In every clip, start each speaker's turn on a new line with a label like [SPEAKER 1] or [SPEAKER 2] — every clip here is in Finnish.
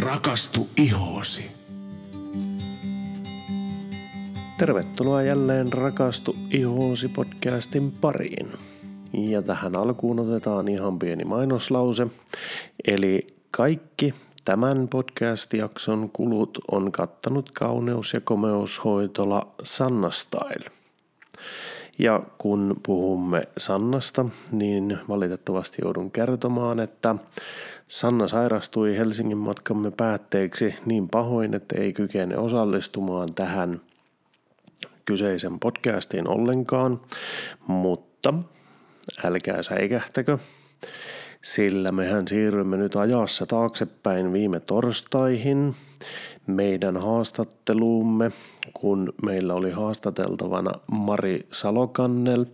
[SPEAKER 1] Rakastu ihoosi.
[SPEAKER 2] Tervetuloa jälleen Rakastu ihoosi podcastin pariin. Ja tähän alkuun otetaan ihan pieni mainoslause. Eli kaikki tämän podcast-jakson kulut on kattanut kauneus- ja komeushoitola Sanna Style. Ja kun puhumme Sannasta, niin valitettavasti joudun kertomaan, että Sanna sairastui Helsingin matkamme päätteeksi niin pahoin, että ei kykene osallistumaan tähän kyseisen podcastiin ollenkaan, mutta älkää säikähtäkö, sillä mehän siirrymme nyt ajassa taaksepäin viime torstaihin meidän haastatteluumme, kun meillä oli haastateltavana Mari Salokannel,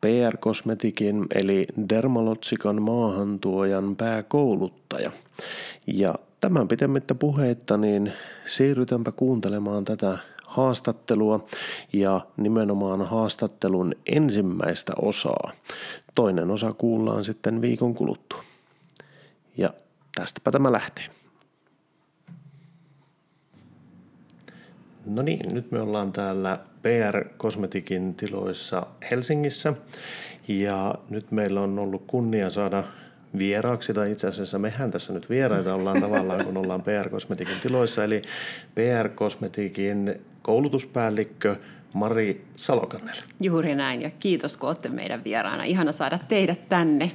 [SPEAKER 2] PR Cosmeticin eli Dermalotsikan maahantuojan pääkouluttaja. Ja tämän pitemmittä puheitta niin siirrytäänpä kuuntelemaan tätä haastattelua ja nimenomaan haastattelun ensimmäistä osaa. Toinen osa kuullaan sitten viikon kuluttua. Ja tästäpä tämä lähtee. No niin, nyt me ollaan täällä PR Cosmeticin tiloissa Helsingissä ja nyt meillä on ollut kunnia saada vieraaksi, tai itse asiassa mehän tässä nyt vieraita ollaan tavallaan, kun ollaan PR Cosmeticin tiloissa, eli PR Cosmeticin koulutuspäällikkö Mari Salokannel.
[SPEAKER 3] Juuri näin, ja kiitos kun olette meidän vieraana. Ihana saada teidät tänne.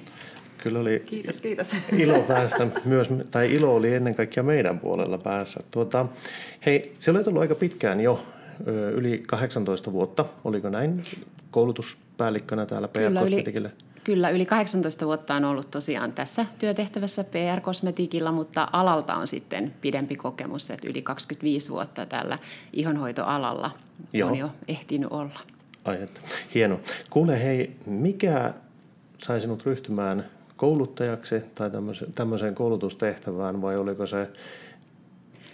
[SPEAKER 2] Kyllä oli
[SPEAKER 3] kiitos, kiitos.
[SPEAKER 2] ilo päästä myös, tai ilo oli ennen kaikkea meidän puolella päässä. Tuota, hei, se oli ollut aika pitkään jo, yli 18 vuotta, oliko näin, koulutuspäällikkönä täällä PR Kyllä?
[SPEAKER 3] Yli, kyllä, yli 18 vuotta on ollut tosiaan tässä työtehtävässä PR Cosmeticilla, mutta alalta on sitten pidempi kokemus, että yli 25 vuotta tällä ihonhoitoalalla Joo. on jo ehtinyt olla.
[SPEAKER 2] Ai että, hieno. Kuule hei, mikä sai sinut ryhtymään kouluttajaksi tai tämmöiseen koulutustehtävään vai oliko se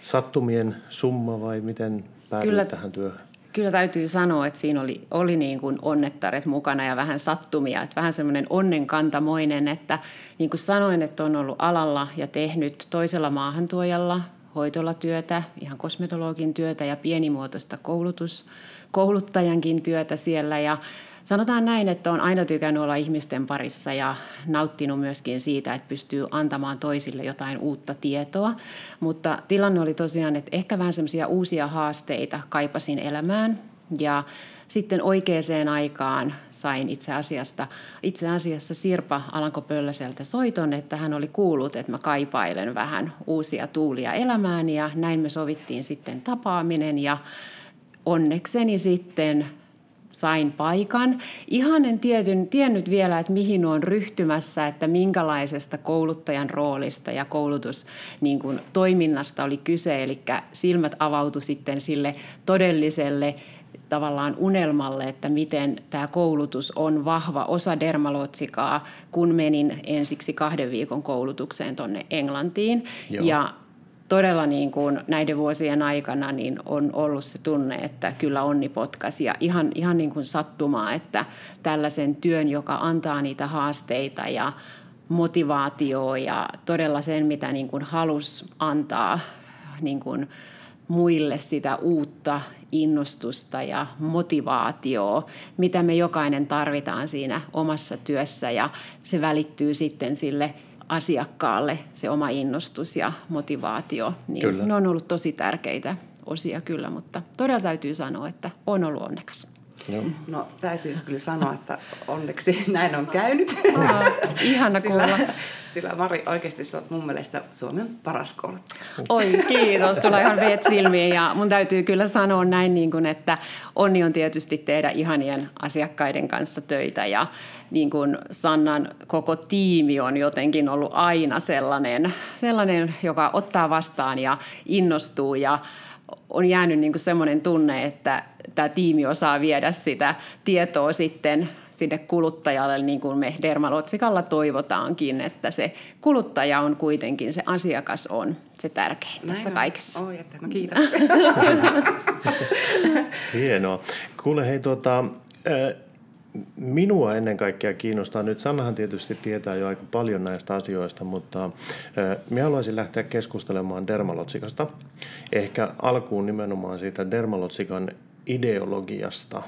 [SPEAKER 2] sattumien summa vai miten päädyit Kyllä, tähän työhön?
[SPEAKER 3] Kyllä täytyy sanoa, että siinä oli, oli niin kuin onnettaret mukana ja vähän sattumia, että vähän semmoinen onnenkantamoinen, että niin kuin sanoin, että on ollut alalla ja tehnyt toisella maahantuojalla hoitolatyötä, ihan kosmetologin työtä ja pienimuotoista koulutus, kouluttajankin työtä siellä ja Sanotaan näin, että on aina tykännyt olla ihmisten parissa ja nauttinut myöskin siitä, että pystyy antamaan toisille jotain uutta tietoa. Mutta tilanne oli tosiaan, että ehkä vähän semmoisia uusia haasteita kaipasin elämään ja sitten oikeaan aikaan sain itse asiassa, itse asiassa Sirpa Alanko-Pölläseltä soiton, että hän oli kuullut, että mä kaipailen vähän uusia tuulia elämään ja näin me sovittiin sitten tapaaminen ja onnekseni sitten sain paikan. Ihan en tietyn, tiennyt vielä, että mihin on ryhtymässä, että minkälaisesta kouluttajan roolista ja koulutus niin kuin, toiminnasta oli kyse. Eli silmät avautu sitten sille todelliselle tavallaan unelmalle, että miten tämä koulutus on vahva osa dermalotsikaa, kun menin ensiksi kahden viikon koulutukseen tuonne Englantiin. Joo. Ja todella niin kuin näiden vuosien aikana niin on ollut se tunne, että kyllä onni potkasi ja ihan, ihan niin kuin sattumaa, että tällaisen työn, joka antaa niitä haasteita ja motivaatioa ja todella sen, mitä niin kuin halus antaa niin kuin muille sitä uutta innostusta ja motivaatioa, mitä me jokainen tarvitaan siinä omassa työssä. Ja se välittyy sitten sille asiakkaalle se oma innostus ja motivaatio. Niin kyllä. Ne on ollut tosi tärkeitä osia kyllä, mutta todella täytyy sanoa, että on ollut onnekas.
[SPEAKER 4] Joo. No täytyy kyllä sanoa, että onneksi näin on käynyt.
[SPEAKER 3] Aa, ihana kuulla. Sillä,
[SPEAKER 4] sillä Mari, oikeasti sä oot mun mielestä Suomen paras kouluttaja.
[SPEAKER 3] Oi kiitos, tulee ihan veet silmiin ja mun täytyy kyllä sanoa näin, niin kuin, että onni on tietysti tehdä ihanien asiakkaiden kanssa töitä ja niin kuin Sannan koko tiimi on jotenkin ollut aina sellainen, sellainen, joka ottaa vastaan ja innostuu ja on jäänyt niin kuin semmoinen tunne, että tämä tiimi osaa viedä sitä tietoa sitten sinne kuluttajalle, niin kuin me Dermalotsikalla toivotaankin, että se kuluttaja on kuitenkin, se asiakas on se tärkein Näin tässä on. kaikessa.
[SPEAKER 4] Oi, että no kiitos.
[SPEAKER 2] Hienoa. Kuule hei, tuota, minua ennen kaikkea kiinnostaa nyt, Sannahan tietysti tietää jo aika paljon näistä asioista, mutta minä haluaisin lähteä keskustelemaan dermalotsikasta. Ehkä alkuun nimenomaan siitä dermalotsikan ideologiasta.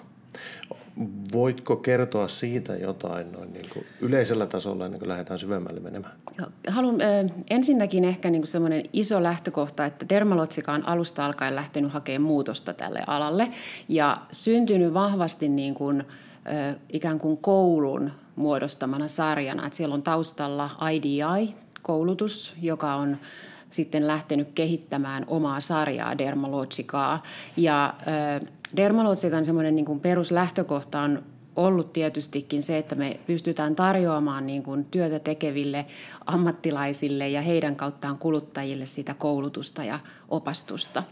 [SPEAKER 2] Voitko kertoa siitä jotain noin niin kuin yleisellä tasolla ennen kuin lähdetään syvemmälle menemään?
[SPEAKER 3] Haluan äh, ensinnäkin ehkä niin semmoinen iso lähtökohta, että Dermalotsika on alusta alkaen lähtenyt hakemaan muutosta tälle alalle ja syntynyt vahvasti niin kuin, äh, ikään kuin koulun muodostamana sarjana. Että siellä on taustalla IDI-koulutus, joka on sitten lähtenyt kehittämään omaa sarjaa Dermalotsikaa. Ja Dermalotsikan semmoinen niin kuin peruslähtökohta on ollut tietystikin se, että me pystytään tarjoamaan niin kuin työtä tekeville ammattilaisille ja heidän kauttaan kuluttajille sitä koulutusta ja opastusta.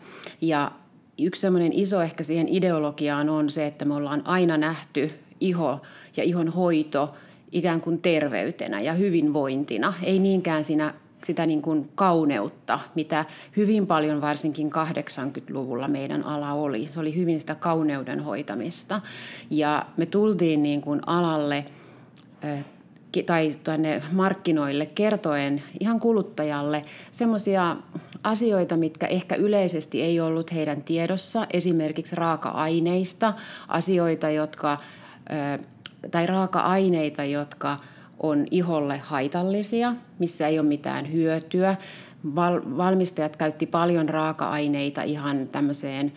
[SPEAKER 3] Ja yksi semmoinen iso ehkä siihen ideologiaan on se, että me ollaan aina nähty iho ja ihon hoito ikään kuin terveytenä ja hyvinvointina, ei niinkään siinä sitä niin kuin kauneutta, mitä hyvin paljon varsinkin 80-luvulla meidän ala oli. Se oli hyvin sitä kauneuden hoitamista. Ja me tultiin niin kuin alalle tai tuonne markkinoille kertoen ihan kuluttajalle semmoisia asioita, mitkä ehkä yleisesti ei ollut heidän tiedossa, esimerkiksi raaka-aineista, asioita, jotka, tai raaka-aineita, jotka – on iholle haitallisia, missä ei ole mitään hyötyä. Val- valmistajat käytti paljon raaka-aineita ihan tämmöiseen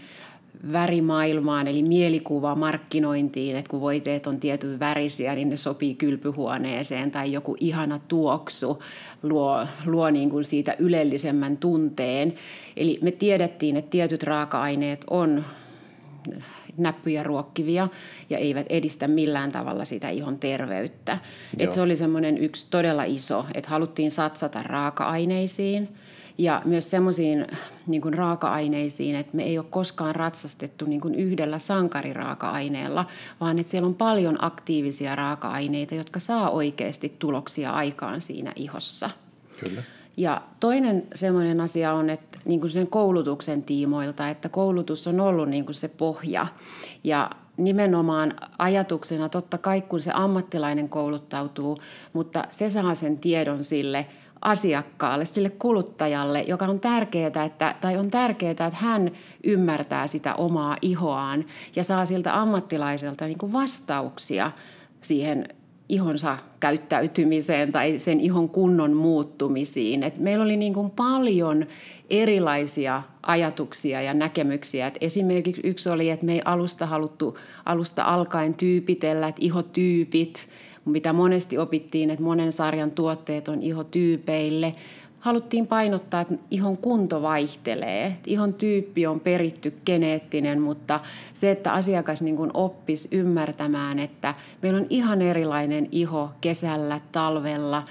[SPEAKER 3] värimaailmaan, eli mielikuva markkinointiin, että kun voiteet on tietyn värisiä, niin ne sopii kylpyhuoneeseen, tai joku ihana tuoksu luo, luo niin kuin siitä ylellisemmän tunteen. Eli me tiedettiin, että tietyt raaka-aineet on näppyjä ruokkivia ja eivät edistä millään tavalla sitä ihon terveyttä. Et se oli semmoinen yksi todella iso, että haluttiin satsata raaka-aineisiin ja myös semmoisiin niin raaka-aineisiin, että me ei ole koskaan ratsastettu niin kuin yhdellä sankariraaka-aineella, vaan että siellä on paljon aktiivisia raaka-aineita, jotka saa oikeasti tuloksia aikaan siinä ihossa.
[SPEAKER 2] Kyllä.
[SPEAKER 3] Ja toinen semmoinen asia on, että niin kuin sen koulutuksen tiimoilta, että koulutus on ollut niin kuin se pohja. Ja nimenomaan ajatuksena totta kai, kun se ammattilainen kouluttautuu, mutta se saa sen tiedon sille asiakkaalle, sille kuluttajalle, joka on tärkeää, että, tai on tärkeää, että hän ymmärtää sitä omaa ihoaan ja saa siltä ammattilaiselta niin kuin vastauksia siihen ihonsa käyttäytymiseen tai sen ihon kunnon muuttumisiin. Et meillä oli niin kuin paljon erilaisia ajatuksia ja näkemyksiä. Et esimerkiksi yksi oli, että me ei alusta haluttu alusta alkaen tyypitellä, että ihotyypit, mitä monesti opittiin, että monen sarjan tuotteet on ihotyypeille, haluttiin painottaa, että ihon kunto vaihtelee. Ihon tyyppi on peritty geneettinen, mutta se, että asiakas niin kuin oppisi ymmärtämään, että meillä on ihan erilainen iho kesällä, talvella,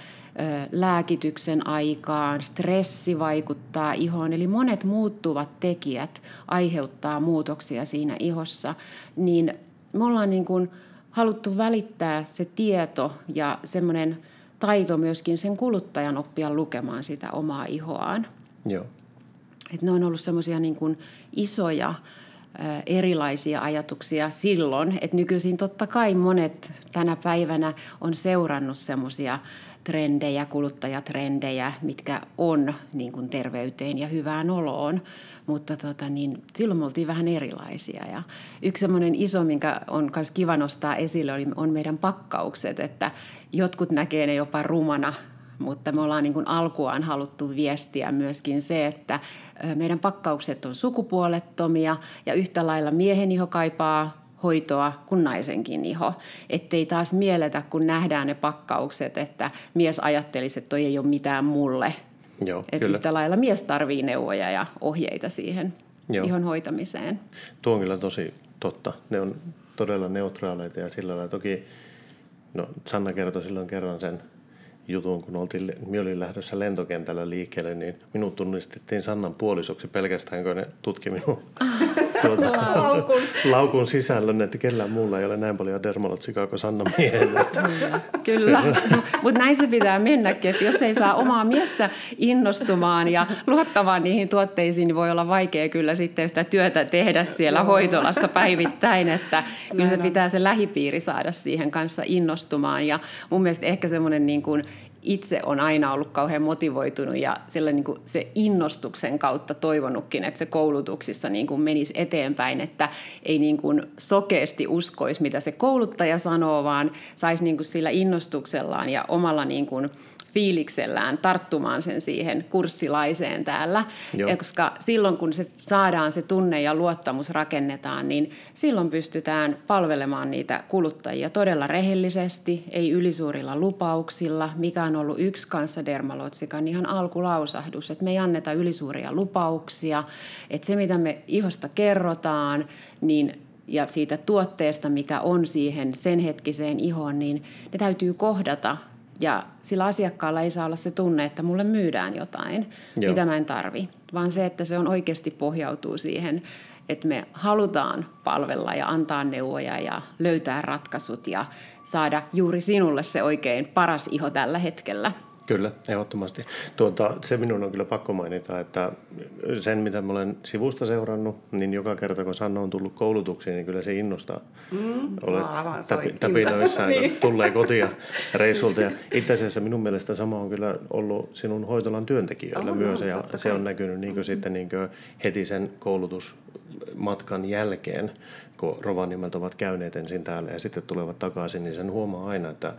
[SPEAKER 3] lääkityksen aikaan, stressi vaikuttaa ihoon, eli monet muuttuvat tekijät aiheuttaa muutoksia siinä ihossa, niin me ollaan niin kuin haluttu välittää se tieto ja semmoinen – taito myöskin sen kuluttajan oppia lukemaan sitä omaa ihoaan.
[SPEAKER 2] Joo.
[SPEAKER 3] Et ne on ollut semmoisia niin isoja erilaisia ajatuksia silloin, että nykyisin totta kai monet tänä päivänä on seurannut semmoisia trendejä, kuluttajatrendejä, mitkä on niin kuin terveyteen ja hyvään oloon. Mutta tota, niin, silloin me oltiin vähän erilaisia. Ja yksi semmoinen iso, minkä on myös kiva nostaa esille, oli, on meidän pakkaukset. Että jotkut näkee ne jopa rumana, mutta me ollaan niin kuin alkuaan haluttu viestiä myöskin se, että meidän pakkaukset on sukupuolettomia ja yhtä lailla miehen iho kaipaa hoitoa kuin naisenkin iho. Ettei taas mieletä, kun nähdään ne pakkaukset, että mies ajattelisi, että toi ei ole mitään mulle.
[SPEAKER 2] Joo,
[SPEAKER 3] että kyllä. yhtä lailla mies tarvii neuvoja ja ohjeita siihen Joo. ihon hoitamiseen.
[SPEAKER 2] Tuo on kyllä tosi totta. Ne on todella neutraaleita ja sillä lailla toki, no Sanna kertoi silloin kerran sen jutun, kun oltiin, minä olin lähdössä lentokentällä liikkeelle, niin minut tunnistettiin Sannan puolisoksi pelkästään, kun ne tutki minun tuota,
[SPEAKER 4] Laukun.
[SPEAKER 2] laukun sisällön, että kellään muulla ei ole näin paljon dermalotsikaa kuin Sanna miehellä.
[SPEAKER 3] Kyllä, kyllä. mutta näin se pitää mennäkin, että jos ei saa omaa miestä innostumaan ja luottamaan niihin tuotteisiin, niin voi olla vaikea kyllä sitten sitä työtä tehdä siellä hoitolassa päivittäin, että kyllä se pitää se lähipiiri saada siihen kanssa innostumaan ja mun mielestä ehkä semmoinen niin kuin itse on aina ollut kauhean motivoitunut ja niin kuin se innostuksen kautta toivonutkin, että se koulutuksissa niin kuin menisi eteenpäin, että ei niin kuin sokeasti uskoisi, mitä se kouluttaja sanoo, vaan saisi niin kuin sillä innostuksellaan ja omalla niin kuin – fiiliksellään tarttumaan sen siihen kurssilaiseen täällä. Ja koska silloin, kun se saadaan se tunne ja luottamus rakennetaan, niin silloin pystytään palvelemaan niitä kuluttajia todella rehellisesti, ei ylisuurilla lupauksilla, mikä on ollut yksi kanssa Dermalotsikan ihan alkulausahdus, että me ei anneta ylisuuria lupauksia, että se mitä me ihosta kerrotaan, niin ja siitä tuotteesta, mikä on siihen sen hetkiseen ihoon, niin ne täytyy kohdata ja sillä asiakkaalla ei saa olla se tunne, että mulle myydään jotain, Joo. mitä mä en tarvi, vaan se, että se on oikeasti pohjautuu siihen, että me halutaan palvella ja antaa neuvoja ja löytää ratkaisut ja saada juuri sinulle se oikein paras iho tällä hetkellä.
[SPEAKER 2] Kyllä, ehdottomasti. Tuota, se minun on kyllä pakko mainita, että sen mitä mä olen sivusta seurannut, niin joka kerta kun Sanna on tullut koulutuksiin, niin kyllä se innostaa. Mm, Olet täpinöissään, niin. kun tulee kotia reissulta. Ja itse asiassa minun mielestä sama on kyllä ollut sinun hoitolan työntekijöillä oh, myös. No, ja se on näkynyt niin kuin mm-hmm. sitten niin kuin heti sen koulutusmatkan jälkeen, kun Rovaniemeltä ovat käyneet ensin täällä ja sitten tulevat takaisin, niin sen huomaa aina, että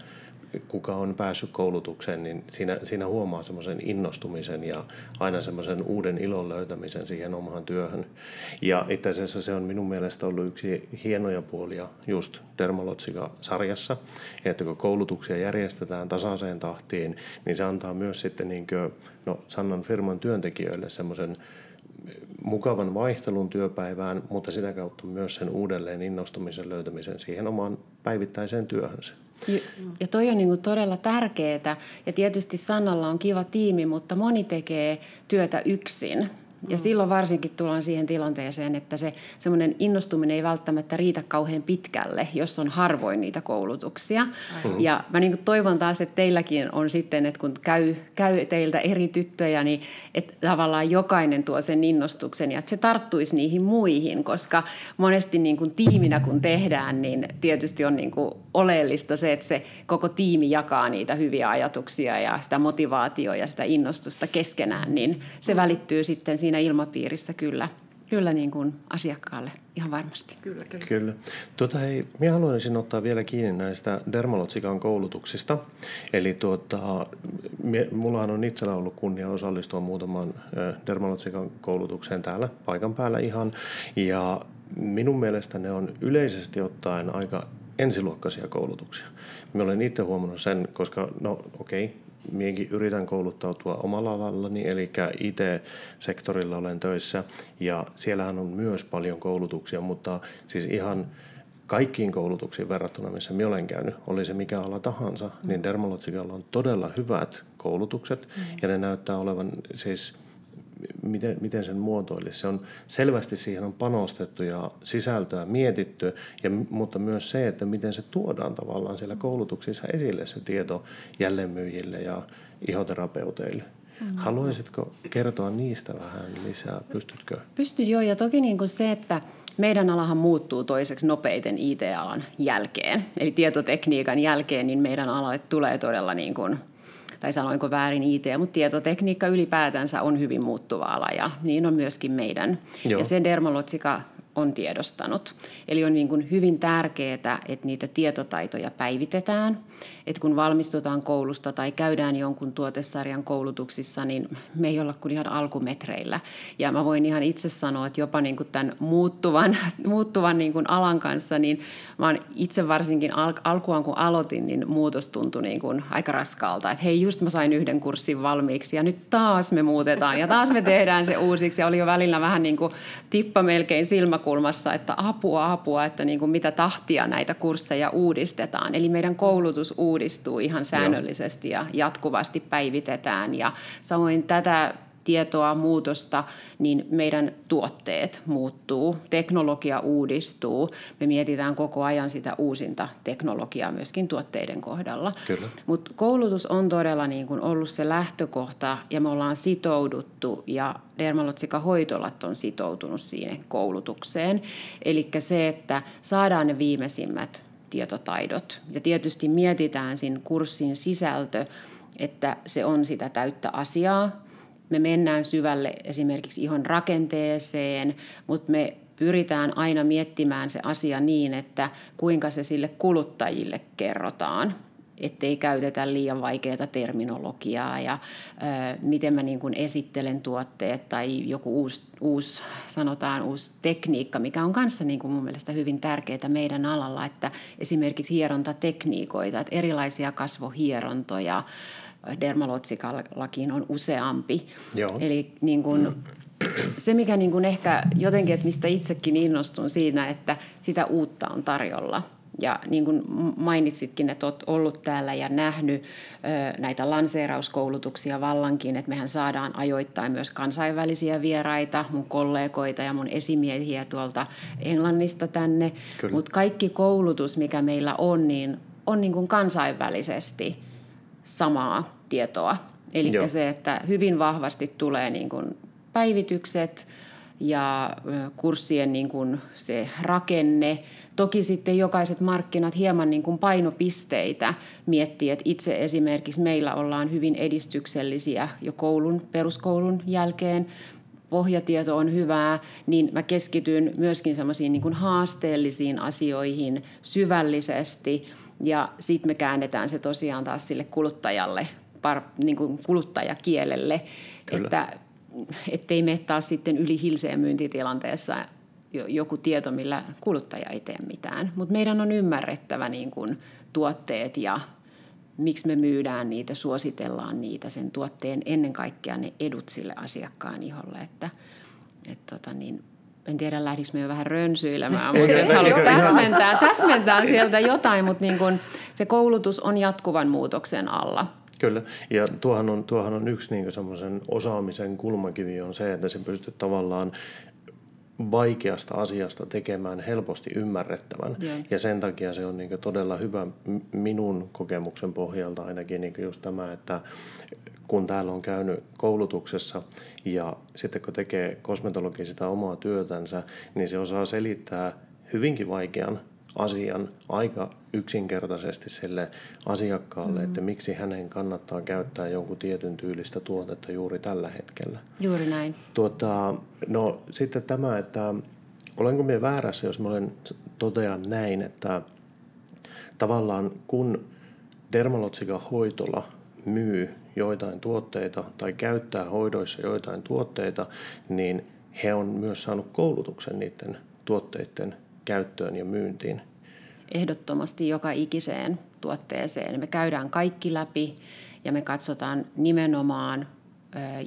[SPEAKER 2] kuka on päässyt koulutukseen, niin siinä, siinä huomaa semmoisen innostumisen ja aina semmoisen uuden ilon löytämisen siihen omaan työhön. Ja itse asiassa se on minun mielestä ollut yksi hienoja puolia just Dermalotsika-sarjassa, että kun koulutuksia järjestetään tasaiseen tahtiin, niin se antaa myös sitten niin kuin, no, Sannan firman työntekijöille semmoisen mukavan vaihtelun työpäivään, mutta sitä kautta myös sen uudelleen innostumisen löytämisen siihen omaan päivittäiseen työhönsä.
[SPEAKER 3] Ja toi on niin todella tärkeää. Ja tietysti Sannalla on kiva tiimi, mutta moni tekee työtä yksin. Ja mm. silloin varsinkin tullaan siihen tilanteeseen, että se semmoinen innostuminen ei välttämättä riitä kauhean pitkälle, jos on harvoin niitä koulutuksia. Mm. Ja mä niin toivon taas, että teilläkin on sitten, että kun käy, käy teiltä eri tyttöjä, niin että tavallaan jokainen tuo sen innostuksen ja että se tarttuisi niihin muihin, koska monesti niin kuin tiiminä kun tehdään, niin tietysti on niin kuin oleellista se, että se koko tiimi jakaa niitä hyviä ajatuksia ja sitä motivaatioa ja sitä innostusta keskenään, niin se mm. välittyy sitten siinä ilmapiirissä kyllä, kyllä niin kuin asiakkaalle ihan varmasti.
[SPEAKER 4] Kyllä, kyllä.
[SPEAKER 2] kyllä. Tuota, hei, minä haluaisin ottaa vielä kiinni näistä Dermalotsikan koulutuksista. Eli tuota, mie, mullahan on itsellä ollut kunnia osallistua muutamaan Dermalotsikan koulutukseen täällä paikan päällä ihan. Ja minun mielestä ne on yleisesti ottaen aika ensiluokkaisia koulutuksia. Minä olen itse huomannut sen, koska no okei, okay, minäkin yritän kouluttautua omalla alallani, eli IT-sektorilla olen töissä. Ja siellähän on myös paljon koulutuksia, mutta siis ihan kaikkiin koulutuksiin verrattuna, missä minä olen käynyt, oli se mikä ala tahansa, niin dermologikalla on todella hyvät koulutukset. Mm. ja ne näyttää olevan siis – miten, miten sen muotoilisi. Se on, selvästi siihen on panostettu ja sisältöä mietitty, ja, mutta myös se, että miten se tuodaan tavallaan siellä koulutuksissa esille se tieto jälleenmyyjille ja ihoterapeuteille. Mm-hmm. Haluaisitko kertoa niistä vähän lisää? Pystytkö?
[SPEAKER 3] Pystyn joo, ja toki niin kuin se, että meidän alahan muuttuu toiseksi nopeiten IT-alan jälkeen. Eli tietotekniikan jälkeen niin meidän alalle tulee todella niin kuin – tai sanoinko väärin IT, mutta tietotekniikka ylipäätänsä on hyvin muuttuva ala ja niin on myöskin meidän. Joo. Ja se Dermalotsika on tiedostanut. Eli on niin kuin hyvin tärkeää, että niitä tietotaitoja päivitetään – että kun valmistutaan koulusta tai käydään jonkun tuotesarjan koulutuksissa, niin me ei olla kuin ihan alkumetreillä. Ja mä voin ihan itse sanoa, että jopa niin kuin tämän muuttuvan, muuttuvan niin kuin alan kanssa, niin mä oon itse varsinkin al- alkuaan kun aloitin, niin muutos tuntui niin kuin aika raskaalta. Että hei, just mä sain yhden kurssin valmiiksi ja nyt taas me muutetaan ja taas me tehdään se uusiksi. Ja oli jo välillä vähän niin kuin tippa melkein silmäkulmassa, että apua, apua, että niin kuin mitä tahtia näitä kursseja uudistetaan. Eli meidän koulutus uudistuu ihan säännöllisesti ja jatkuvasti päivitetään. Ja samoin tätä tietoa, muutosta, niin meidän tuotteet muuttuu, teknologia uudistuu. Me mietitään koko ajan sitä uusinta teknologiaa myöskin tuotteiden kohdalla. Mutta koulutus on todella niin kuin ollut se lähtökohta ja me ollaan sitouduttu ja Dermalotsika hoitolat on sitoutunut siihen koulutukseen. Eli se, että saadaan ne viimeisimmät tietotaidot. Ja tietysti mietitään siinä kurssin sisältö, että se on sitä täyttä asiaa. Me mennään syvälle esimerkiksi ihon rakenteeseen, mutta me pyritään aina miettimään se asia niin, että kuinka se sille kuluttajille kerrotaan ettei käytetä liian vaikeaa terminologiaa ja ö, miten mä niin kuin esittelen tuotteet tai joku uusi, uusi, sanotaan uusi tekniikka, mikä on kanssa niin kuin mun mielestä hyvin tärkeää meidän alalla, että esimerkiksi hierontatekniikoita, että erilaisia kasvohierontoja, dermalootsikallakin on useampi.
[SPEAKER 2] Joo.
[SPEAKER 3] Eli niin kuin, se, mikä niin kuin ehkä jotenkin, että mistä itsekin innostun siinä, että sitä uutta on tarjolla – ja niin kuin mainitsitkin, että olet ollut täällä ja nähnyt näitä lanseerauskoulutuksia vallankin, että mehän saadaan ajoittain myös kansainvälisiä vieraita, mun kollegoita ja mun esimiehiä tuolta Englannista tänne. Mutta kaikki koulutus, mikä meillä on, niin on niin kuin kansainvälisesti samaa tietoa. Eli se, että hyvin vahvasti tulee niin kuin päivitykset ja kurssien niin kuin se rakenne, Toki sitten jokaiset markkinat hieman niin kuin painopisteitä miettii, että itse esimerkiksi meillä ollaan hyvin edistyksellisiä jo koulun, peruskoulun jälkeen, pohjatieto on hyvää, niin mä keskityn myöskin semmoisiin niin haasteellisiin asioihin syvällisesti ja sitten me käännetään se tosiaan taas sille kuluttajalle, par, niin kuin kuluttajakielelle, Kyllä. että ettei mene taas sitten yli hilseen myyntitilanteessa joku tieto, millä kuluttaja ei tee mitään. Mutta meidän on ymmärrettävä niin kun tuotteet ja miksi me myydään niitä, suositellaan niitä, sen tuotteen ennen kaikkea ne edut sille asiakkaan iholle. Että, et tota niin, en tiedä lähdikö me jo vähän rönsyilemään, mutta jos haluat täsmentää, täsmentää sieltä jotain, mutta niin kun, se koulutus on jatkuvan muutoksen alla.
[SPEAKER 2] Kyllä, ja tuohan on, tuohan on yksi niin semmoisen osaamisen kulmakivi on se, että se pystyy tavallaan vaikeasta asiasta tekemään helposti ymmärrettävän. Yeah. Ja sen takia se on niin todella hyvä minun kokemuksen pohjalta ainakin niin just tämä, että kun täällä on käynyt koulutuksessa ja sitten kun tekee kosmetologi sitä omaa työtänsä, niin se osaa selittää hyvinkin vaikean asian aika yksinkertaisesti sille asiakkaalle, mm. että miksi hänen kannattaa käyttää jonkun tietyn tyylistä tuotetta juuri tällä hetkellä.
[SPEAKER 3] Juuri näin.
[SPEAKER 2] Tuota, no sitten tämä, että olenko minä väärässä, jos mä olen totean näin, että tavallaan kun Dermalotsika hoitola myy joitain tuotteita tai käyttää hoidoissa joitain tuotteita, niin he on myös saanut koulutuksen niiden tuotteiden käyttöön ja myyntiin?
[SPEAKER 3] Ehdottomasti joka ikiseen tuotteeseen. Me käydään kaikki läpi ja me katsotaan nimenomaan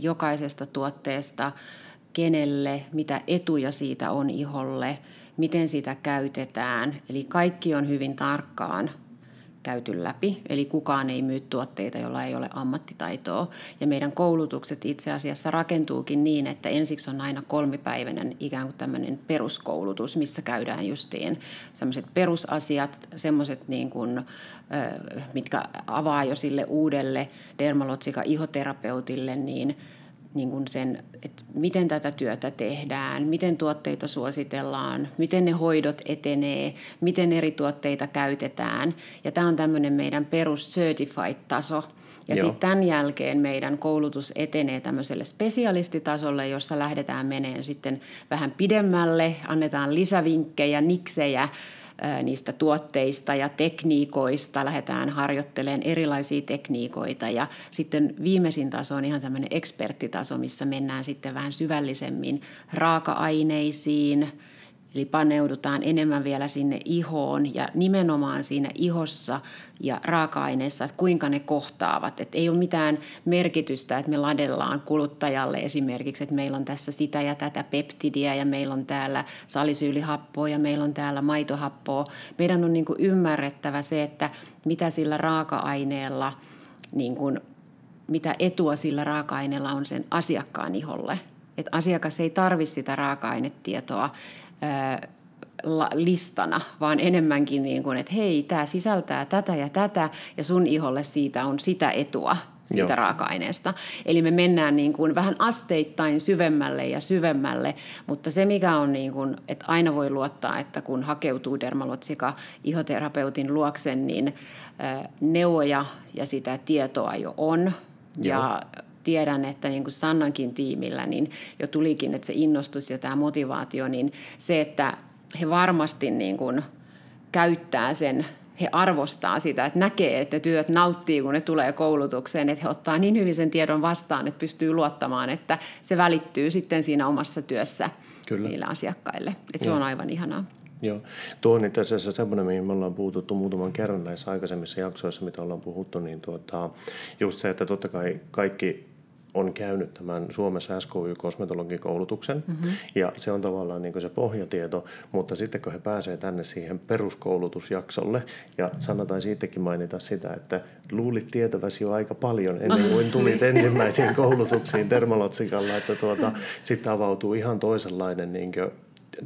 [SPEAKER 3] jokaisesta tuotteesta, kenelle, mitä etuja siitä on iholle, miten sitä käytetään. Eli kaikki on hyvin tarkkaan käyty läpi, eli kukaan ei myy tuotteita, jolla ei ole ammattitaitoa. Ja meidän koulutukset itse asiassa rakentuukin niin, että ensiksi on aina kolmipäiväinen ikään kuin tämmöinen peruskoulutus, missä käydään justiin semmoiset perusasiat, semmoiset niin kuin, mitkä avaa jo sille uudelle dermalotsika ihoterapeutille, niin niin kuin sen, että miten tätä työtä tehdään, miten tuotteita suositellaan, miten ne hoidot etenee, miten eri tuotteita käytetään. Ja tämä on tämmöinen meidän perus certified-taso. Ja sitten tämän jälkeen meidän koulutus etenee tämmöiselle spesialistitasolle, jossa lähdetään meneen sitten vähän pidemmälle, annetaan lisävinkkejä, niksejä, niistä tuotteista ja tekniikoista, lähdetään harjoittelemaan erilaisia tekniikoita. Ja sitten viimeisin taso on ihan tämmöinen eksperttitaso, missä mennään sitten vähän syvällisemmin raaka-aineisiin, Eli paneudutaan enemmän vielä sinne ihoon ja nimenomaan siinä ihossa ja raaka-aineissa, että kuinka ne kohtaavat. Että ei ole mitään merkitystä, että me ladellaan kuluttajalle esimerkiksi, että meillä on tässä sitä ja tätä peptidiä ja meillä on täällä salisyylihappoa ja meillä on täällä maitohappoa. Meidän on niin kuin ymmärrettävä se, että mitä sillä raaka-aineella niin kuin mitä etua sillä raaka-aineella on sen asiakkaan iholle. Et asiakas ei tarvitse sitä raaka-ainetietoa listana, vaan enemmänkin niin kuin, että hei, tämä sisältää tätä ja tätä ja sun iholle siitä on sitä etua siitä Joo. raaka-aineesta. Eli me mennään niin kuin vähän asteittain syvemmälle ja syvemmälle, mutta se mikä on niin kuin, että aina voi luottaa, että kun hakeutuu dermalotsika ihoterapeutin luoksen, niin neuvoja ja sitä tietoa jo on. Joo. Ja tiedän, että niin kuin Sannankin tiimillä niin jo tulikin, että se innostus ja tämä motivaatio, niin se, että he varmasti niin kuin käyttää sen he arvostaa sitä, että näkee, että työt nauttii, kun ne tulee koulutukseen, että he ottaa niin hyvin sen tiedon vastaan, että pystyy luottamaan, että se välittyy sitten siinä omassa työssä Kyllä. niille asiakkaille. Että se on aivan ihanaa.
[SPEAKER 2] Joo. Tuo on itse asiassa semmoinen, mihin me ollaan puututtu muutaman kerran näissä aikaisemmissa jaksoissa, mitä ollaan puhuttu, niin tuota, just se, että totta kai kaikki on käynyt tämän Suomessa SKY-kosmetologikoulutuksen mm-hmm. ja se on tavallaan niin se pohjatieto, mutta sitten kun he pääsevät tänne siihen peruskoulutusjaksolle ja sanotaan siitäkin mainita sitä, että luulit tietäväsi jo aika paljon ennen kuin tulit ensimmäisiin koulutuksiin dermalotsikalla, että tuota, sitten avautuu ihan toisenlainen niin kuin,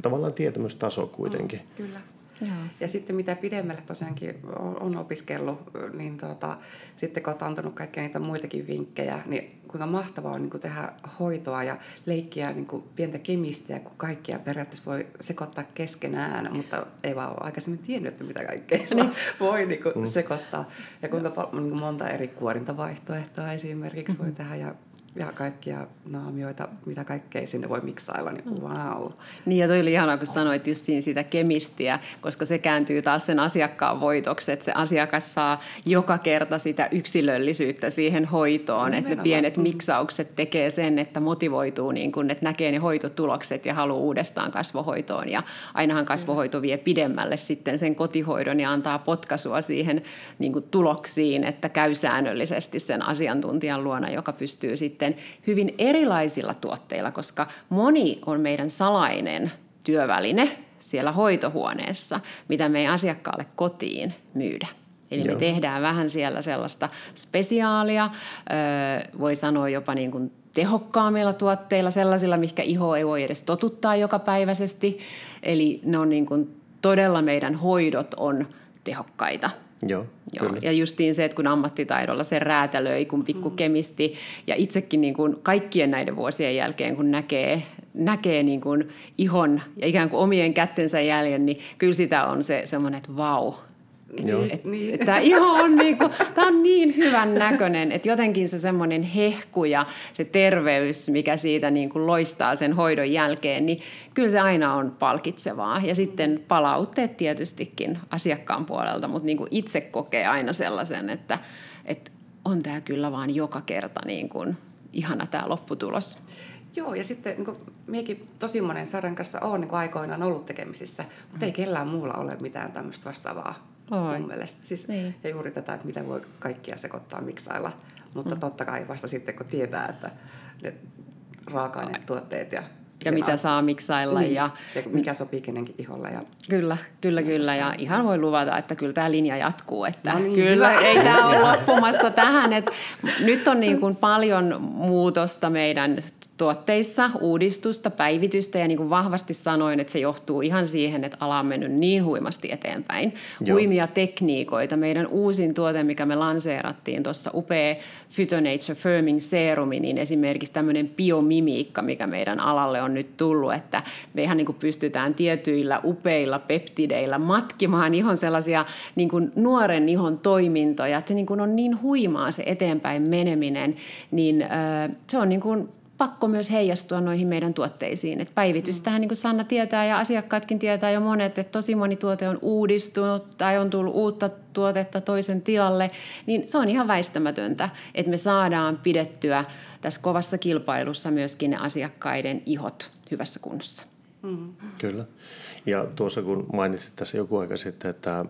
[SPEAKER 2] tavallaan tietämystaso kuitenkin. Mm,
[SPEAKER 4] kyllä. Joo. Ja sitten mitä pidemmälle tosiaankin on opiskellut, niin tuota, sitten kun olet antanut kaikkia niitä muitakin vinkkejä, niin kuinka mahtavaa on niin kuin tehdä hoitoa ja leikkiä niin kuin pientä kemistiä, kun kaikkia periaatteessa voi sekoittaa keskenään, mutta ei vaan ole aikaisemmin tiennyt, että mitä kaikkea niin. voi niin kuin mm. sekoittaa. Ja kuinka paljon, niin kuin monta eri kuorintavaihtoehtoa esimerkiksi mm-hmm. voi tehdä ja ja kaikkia naamioita, mitä kaikkea sinne voi miksailla, niin wow.
[SPEAKER 3] Niin ja toi oli ihanaa, kun sanoit just siinä sitä kemistiä, koska se kääntyy taas sen asiakkaan voitoksi, että se asiakas saa joka kerta sitä yksilöllisyyttä siihen hoitoon, no, että ne pienet miksaukset tekee sen, että motivoituu, niin kun, että näkee ne hoitotulokset ja haluaa uudestaan kasvohoitoon. Ja ainahan kasvohoito vie pidemmälle sitten sen kotihoidon ja antaa potkaisua siihen niin tuloksiin, että käy säännöllisesti sen asiantuntijan luona, joka pystyy sitten sitten hyvin erilaisilla tuotteilla, koska moni on meidän salainen työväline siellä hoitohuoneessa, mitä me ei asiakkaalle kotiin myydä. Eli Joo. me tehdään vähän siellä sellaista spesiaalia, voi sanoa jopa niin kuin tehokkaammilla tuotteilla, sellaisilla, mikä iho ei voi edes totuttaa joka päiväisesti. Eli ne on niin kuin todella meidän hoidot on tehokkaita.
[SPEAKER 2] Joo,
[SPEAKER 3] Joo. Ja justiin se, että kun ammattitaidolla se räätälöi, kun pikkukemisti mm. ja itsekin niin kuin kaikkien näiden vuosien jälkeen, kun näkee, näkee niin kuin ihon ja ikään kuin omien kättensä jäljen, niin kyllä sitä on se semmoinen, että vau, Joo. Et, niin. Tämä iho on, niinku, tää on niin hyvän näköinen, että jotenkin se semmoinen hehku ja se terveys, mikä siitä niinku loistaa sen hoidon jälkeen, niin kyllä se aina on palkitsevaa. Ja sitten palautteet tietystikin asiakkaan puolelta, mutta niinku itse kokee aina sellaisen, että, että on tämä kyllä vaan joka kerta niin kuin ihana tämä lopputulos.
[SPEAKER 4] Joo, ja sitten niin kuin, miekin tosi monen sarjan kanssa olen niin aikoinaan ollut tekemisissä, mutta ei kellään muulla ole mitään tämmöistä vastaavaa Oi. mun mielestä. Siis, niin. Ja juuri tätä, että mitä voi kaikkia sekoittaa miksailla. Mutta mm. totta kai vasta sitten, kun tietää, että ne raaka-ainetuotteet ja
[SPEAKER 3] ja mitä on. saa miksailla.
[SPEAKER 4] Niin. Ja, ja mikä sopii kenenkin iholle. Ja...
[SPEAKER 3] Kyllä, kyllä, kyllä. Ja ihan voi luvata, että kyllä tämä linja jatkuu. Että no niin, kyllä, hyvä. ei tämä ole loppumassa tähän. Että nyt on niin kuin paljon muutosta meidän tuotteissa uudistusta, päivitystä ja niin kuin vahvasti sanoin, että se johtuu ihan siihen, että ala on mennyt niin huimasti eteenpäin. Joo. Huimia tekniikoita. Meidän uusin tuote, mikä me lanseerattiin tuossa upea Phytonature Firming Serumi, niin esimerkiksi tämmöinen biomimiikka, mikä meidän alalle on nyt tullut, että me ihan niin kuin pystytään tietyillä upeilla peptideillä matkimaan ihon sellaisia niin kuin nuoren ihon toimintoja, että se niin kuin on niin huimaa se eteenpäin meneminen, niin äh, se on niin kuin pakko myös heijastua noihin meidän tuotteisiin. Et päivitystähän, niin kuin Sanna tietää ja asiakkaatkin tietää jo monet, että tosi moni tuote on uudistunut tai on tullut uutta tuotetta toisen tilalle, niin se on ihan väistämätöntä, että me saadaan pidettyä tässä kovassa kilpailussa myöskin ne asiakkaiden ihot hyvässä kunnossa.
[SPEAKER 2] Mm. Kyllä. Ja tuossa kun mainitsit tässä joku aika sitten, että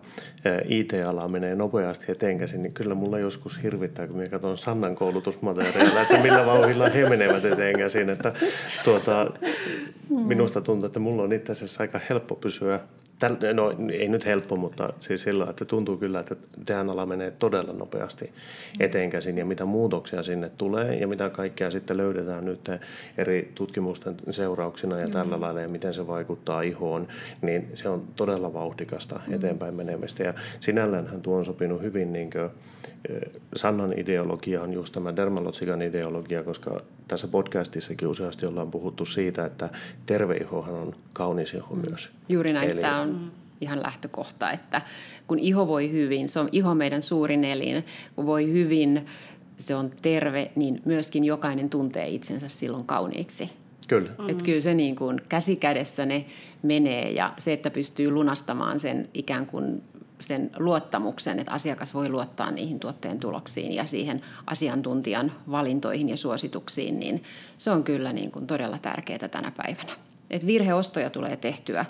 [SPEAKER 2] IT-ala menee nopeasti eteenkäsin, niin kyllä mulla joskus hirvittää, kun minä katson Sannan koulutusmateriaalia, että millä vauhilla he menevät eteenkäsin. Että tuota, minusta tuntuu, että mulla on itse asiassa aika helppo pysyä Täl, no ei nyt helppo, mutta siis sillä, että tuntuu kyllä, että DNA menee todella nopeasti eteenkäsin ja mitä muutoksia sinne tulee ja mitä kaikkea sitten löydetään nyt eri tutkimusten seurauksena ja tällä lailla ja miten se vaikuttaa ihoon, niin se on todella vauhdikasta eteenpäin menemistä ja sinälläänhän tuo on sopinut hyvin niin kuin, Sannan ideologia on just tämä Dermalotsikan ideologia, koska tässä podcastissakin useasti ollaan puhuttu siitä, että terve ihohan on kaunis iho mm. myös.
[SPEAKER 3] Juuri näin, Eli... tämä on ihan lähtökohta, että kun iho voi hyvin, se on iho meidän suurin elin, kun voi hyvin, se on terve, niin myöskin jokainen tuntee itsensä silloin kauniiksi.
[SPEAKER 2] Kyllä.
[SPEAKER 3] Mm. Että kyllä se niin kuin käsi kädessä ne menee ja se, että pystyy lunastamaan sen ikään kuin sen luottamuksen, että asiakas voi luottaa niihin tuotteen tuloksiin ja siihen asiantuntijan valintoihin ja suosituksiin, niin se on kyllä niin kuin todella tärkeää tänä päivänä. Et virheostoja tulee tehtyä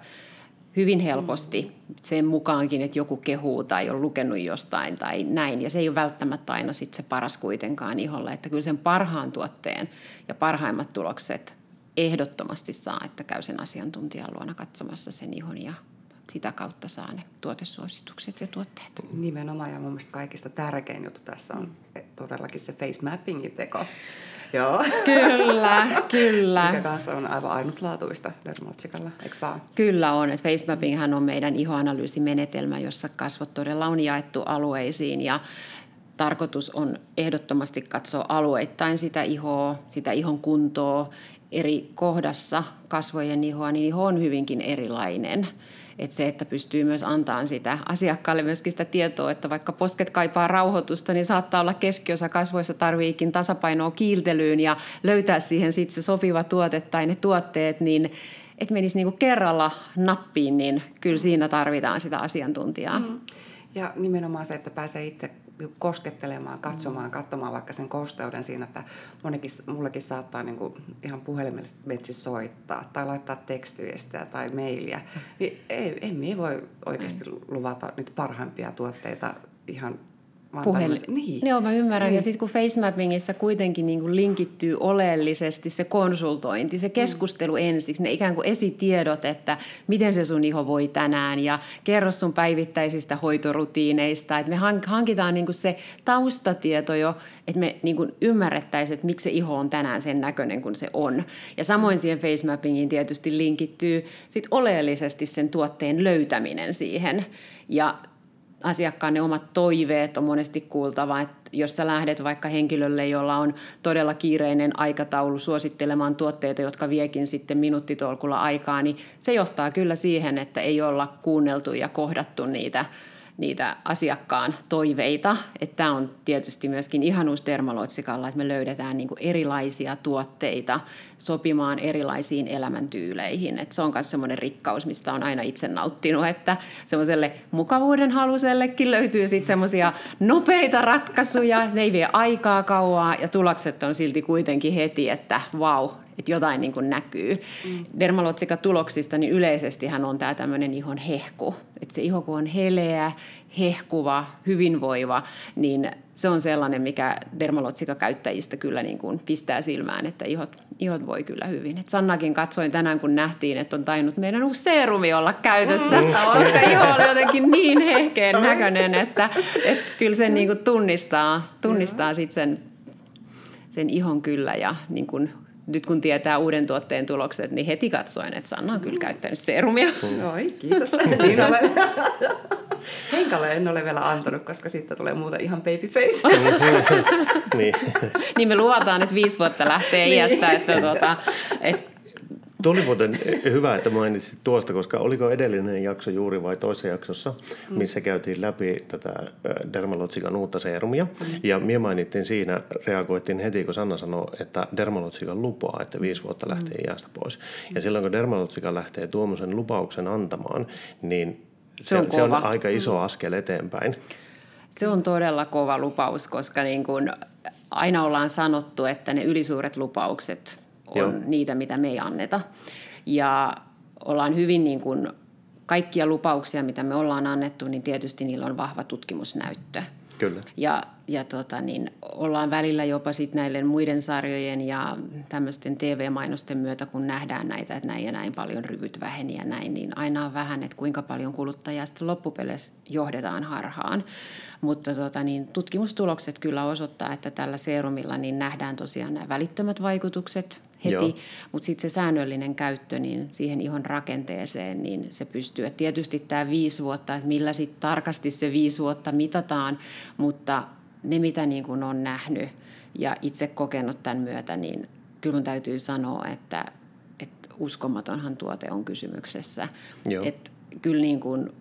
[SPEAKER 3] hyvin helposti sen mukaankin, että joku kehuu tai on lukenut jostain tai näin. Ja se ei ole välttämättä aina sit se paras kuitenkaan iholla. Että kyllä sen parhaan tuotteen ja parhaimmat tulokset ehdottomasti saa, että käy sen asiantuntijan luona katsomassa sen ihon ja sitä kautta saa ne tuotesuositukset ja tuotteet.
[SPEAKER 4] Nimenomaan ja mun mielestä kaikista tärkein juttu tässä on todellakin se face mappingin teko. Joo.
[SPEAKER 3] Kyllä, kyllä.
[SPEAKER 4] Mikä kanssa on aivan ainutlaatuista Dermotsikalla, eikö vaan?
[SPEAKER 3] Kyllä on. Face facemappinghän on meidän ihoanalyysimenetelmä, jossa kasvot todella on jaettu alueisiin ja tarkoitus on ehdottomasti katsoa alueittain sitä ihoa, sitä ihon kuntoa. Eri kohdassa kasvojen ihoa, niin iho on hyvinkin erilainen. Että se, että pystyy myös antamaan sitä asiakkaalle myöskin sitä tietoa, että vaikka posket kaipaa rauhoitusta, niin saattaa olla keskiosa kasvoissa tarviikin tasapainoa kiiltelyyn ja löytää siihen sitten se sopiva tuote tai ne tuotteet, niin että menisi niinku kerralla nappiin, niin kyllä siinä tarvitaan sitä asiantuntijaa. Mm.
[SPEAKER 4] Ja nimenomaan se, että pääsee itse koskettelemaan, katsomaan, katsomaan vaikka sen kosteuden siinä, että monikin, mullekin saattaa niin kuin ihan puhelimetsi soittaa tai laittaa tekstiviestiä tai mailia. Niin ei, ei me voi oikeasti luvata nyt parhaimpia tuotteita ihan
[SPEAKER 3] puhelin. Niin. Joo, mä ymmärrän. Niin. Ja sitten kun facemappingissa kuitenkin niin kuin linkittyy oleellisesti se konsultointi, se keskustelu mm. ensiksi, ne ikään kuin esitiedot, että miten se sun iho voi tänään ja kerro sun päivittäisistä hoitorutiineista. Että me hankitaan niin kuin se taustatieto jo, että me niin kuin ymmärrettäisiin, että miksi se iho on tänään sen näköinen kuin se on. Ja samoin siihen facemappingiin tietysti linkittyy sit oleellisesti sen tuotteen löytäminen siihen. Ja asiakkaan ne omat toiveet on monesti kuultava, että jos sä lähdet vaikka henkilölle, jolla on todella kiireinen aikataulu suosittelemaan tuotteita, jotka viekin sitten minuuttitolkulla aikaa, niin se johtaa kyllä siihen, että ei olla kuunneltu ja kohdattu niitä niitä asiakkaan toiveita. Tämä on tietysti myöskin ihanuus Dermalotsikalla, että me löydetään niin kuin erilaisia tuotteita sopimaan erilaisiin elämäntyyleihin. Että se on myös semmoinen rikkaus, mistä on aina itse nauttinut, että semmoiselle mukavuuden halusellekin löytyy sitten semmoisia nopeita ratkaisuja, ne ei vie aikaa kauaa ja tulokset on silti kuitenkin heti, että vau, että jotain niin kuin näkyy. Mm. Dermalotsika-tuloksista niin yleisesti hän on tämä tämmöinen ihon hehku. Että se iho kun on heleä, hehkuva, hyvinvoiva, niin se on sellainen, mikä dermalotsika-käyttäjistä kyllä niin kuin pistää silmään, että ihot, ihot voi kyllä hyvin. Et Sannakin katsoin tänään, kun nähtiin, että on tainnut meidän uusi seerumi olla käytössä, mm. koska iho oli jotenkin niin hehkeen näköinen, että, että kyllä sen niin kuin tunnistaa, tunnistaa sit sen, sen ihon kyllä ja niin kuin nyt kun tietää uuden tuotteen tulokset, niin heti katsoin, että Sanna on kyllä käyttänyt serumia.
[SPEAKER 4] Oi, kiitos. niin olen. Henkalle en ole vielä antanut, koska siitä tulee muuta ihan babyface.
[SPEAKER 3] niin. niin me luvataan, että viisi vuotta lähtee niin. iästä, että, tuota, että
[SPEAKER 2] Tuo oli muuten hyvä, että mainitsit tuosta, koska oliko edellinen jakso juuri vai toisessa jaksossa, mm. missä käytiin läpi tätä Dermalotsikan uutta seerumia. Mm. Ja minä mainittiin siinä, reagoittiin heti, kun Sanna sanoi, että Dermalotsika lupaa, että viisi vuotta lähtee mm. iästä pois. Ja silloin, kun Dermalotsika lähtee tuommoisen lupauksen antamaan, niin se, se, on, se on aika iso askel eteenpäin.
[SPEAKER 3] Se on todella kova lupaus, koska niin kuin aina ollaan sanottu, että ne ylisuuret lupaukset – on Joo. niitä, mitä me ei anneta. Ja ollaan hyvin niin kuin, kaikkia lupauksia, mitä me ollaan annettu, niin tietysti niillä on vahva tutkimusnäyttö.
[SPEAKER 2] Kyllä.
[SPEAKER 3] Ja ja tota, niin ollaan välillä jopa sit näiden muiden sarjojen ja tämmöisten TV-mainosten myötä, kun nähdään näitä, että näin ja näin paljon ryvyt väheni ja näin, niin aina on vähän, että kuinka paljon kuluttajaa sitten loppupeleissä johdetaan harhaan. Mutta tota, niin tutkimustulokset kyllä osoittaa, että tällä serumilla niin nähdään tosiaan nämä välittömät vaikutukset heti, mutta sitten se säännöllinen käyttö niin siihen ihon rakenteeseen, niin se pystyy. Et tietysti tämä viisi vuotta, että millä sitten tarkasti se viisi vuotta mitataan, mutta ne mitä niin kun on nähnyt ja itse kokenut tämän myötä, niin kyllä täytyy sanoa, että, että uskomatonhan tuote on kysymyksessä. Et kyllä niin kuin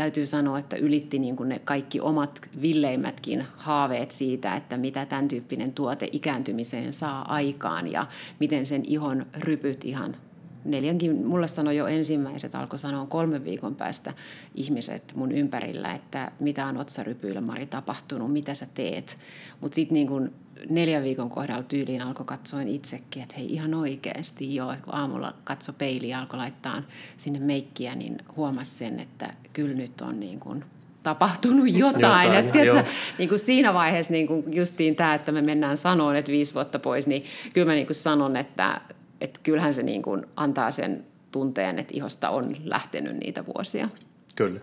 [SPEAKER 3] täytyy sanoa, että ylitti niin kuin ne kaikki omat villeimmätkin haaveet siitä, että mitä tämän tyyppinen tuote ikääntymiseen saa aikaan ja miten sen ihon rypyt ihan neljänkin, mulle sanoi jo ensimmäiset, alkoi sanoa kolmen viikon päästä ihmiset mun ympärillä, että mitä on otsarypyillä Mari tapahtunut, mitä sä teet. Mutta sitten niin kun neljän viikon kohdalla tyyliin alkoi katsoa itsekin, että hei ihan oikeasti joo, kun aamulla katso peiliä ja alkoi laittaa sinne meikkiä, niin huomasi sen, että kyllä nyt on niin kuin tapahtunut jotain. jotain että, tiedätkö, niin kuin siinä vaiheessa niin kuin justiin tämä, että me mennään sanoon, että viisi vuotta pois, niin kyllä mä niin kuin sanon, että, että kyllähän se niin kuin antaa sen tunteen, että ihosta on lähtenyt niitä vuosia.
[SPEAKER 2] Kyllä.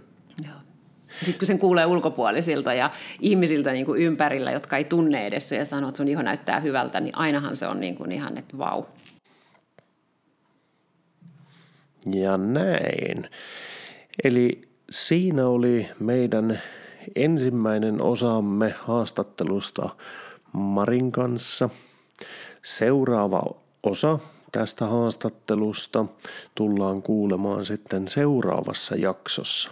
[SPEAKER 3] Sitten kun sen kuulee ulkopuolisilta ja ihmisiltä niin kuin ympärillä, jotka ei tunne edes ja sanoo, että sun iho näyttää hyvältä, niin ainahan se on niin kuin ihan, että vau.
[SPEAKER 2] Ja näin. Eli siinä oli meidän ensimmäinen osamme haastattelusta Marin kanssa. Seuraava osa tästä haastattelusta tullaan kuulemaan sitten seuraavassa jaksossa.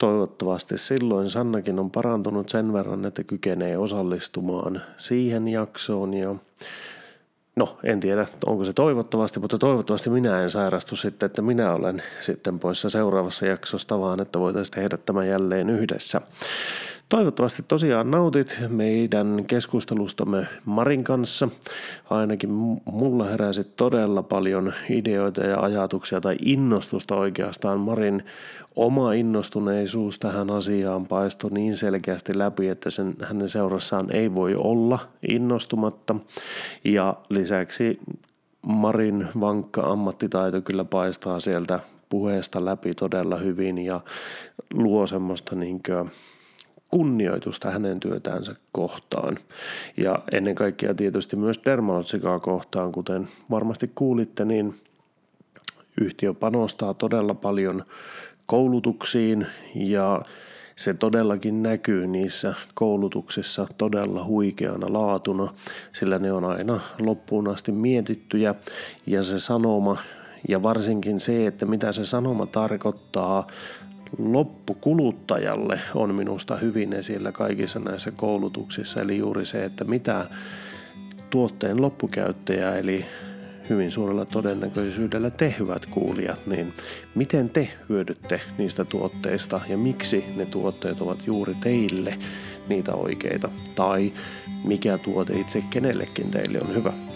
[SPEAKER 2] Toivottavasti silloin Sannakin on parantunut sen verran, että kykenee osallistumaan siihen jaksoon ja No, en tiedä, onko se toivottavasti, mutta toivottavasti minä en sairastu sitten, että minä olen sitten poissa seuraavassa jaksosta, vaan että voitaisiin tehdä tämä jälleen yhdessä. Toivottavasti tosiaan nautit meidän keskustelustamme Marin kanssa. Ainakin mulla heräsi todella paljon ideoita ja ajatuksia tai innostusta oikeastaan. Marin oma innostuneisuus tähän asiaan paistoi niin selkeästi läpi, että sen, hänen seurassaan ei voi olla innostumatta. Ja lisäksi Marin vankka ammattitaito kyllä paistaa sieltä puheesta läpi todella hyvin ja luo semmoista niin kuin kunnioitusta hänen työtäänsä kohtaan. Ja ennen kaikkea tietysti myös Dermalotsikaa kohtaan, kuten varmasti kuulitte, niin yhtiö panostaa todella paljon koulutuksiin ja se todellakin näkyy niissä koulutuksissa todella huikeana laatuna, sillä ne on aina loppuun asti mietittyjä ja se sanoma ja varsinkin se, että mitä se sanoma tarkoittaa loppukuluttajalle on minusta hyvin esillä kaikissa näissä koulutuksissa. Eli juuri se, että mitä tuotteen loppukäyttäjä, eli hyvin suurella todennäköisyydellä te hyvät kuulijat, niin miten te hyödytte niistä tuotteista ja miksi ne tuotteet ovat juuri teille niitä oikeita tai mikä tuote itse kenellekin teille on hyvä.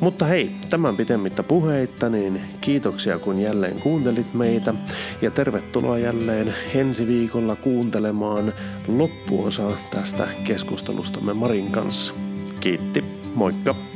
[SPEAKER 2] Mutta hei, tämän pitemmittä puheitta, niin kiitoksia kun jälleen kuuntelit meitä ja tervetuloa jälleen ensi viikolla kuuntelemaan loppuosa tästä keskustelustamme Marin kanssa. Kiitti, moikka!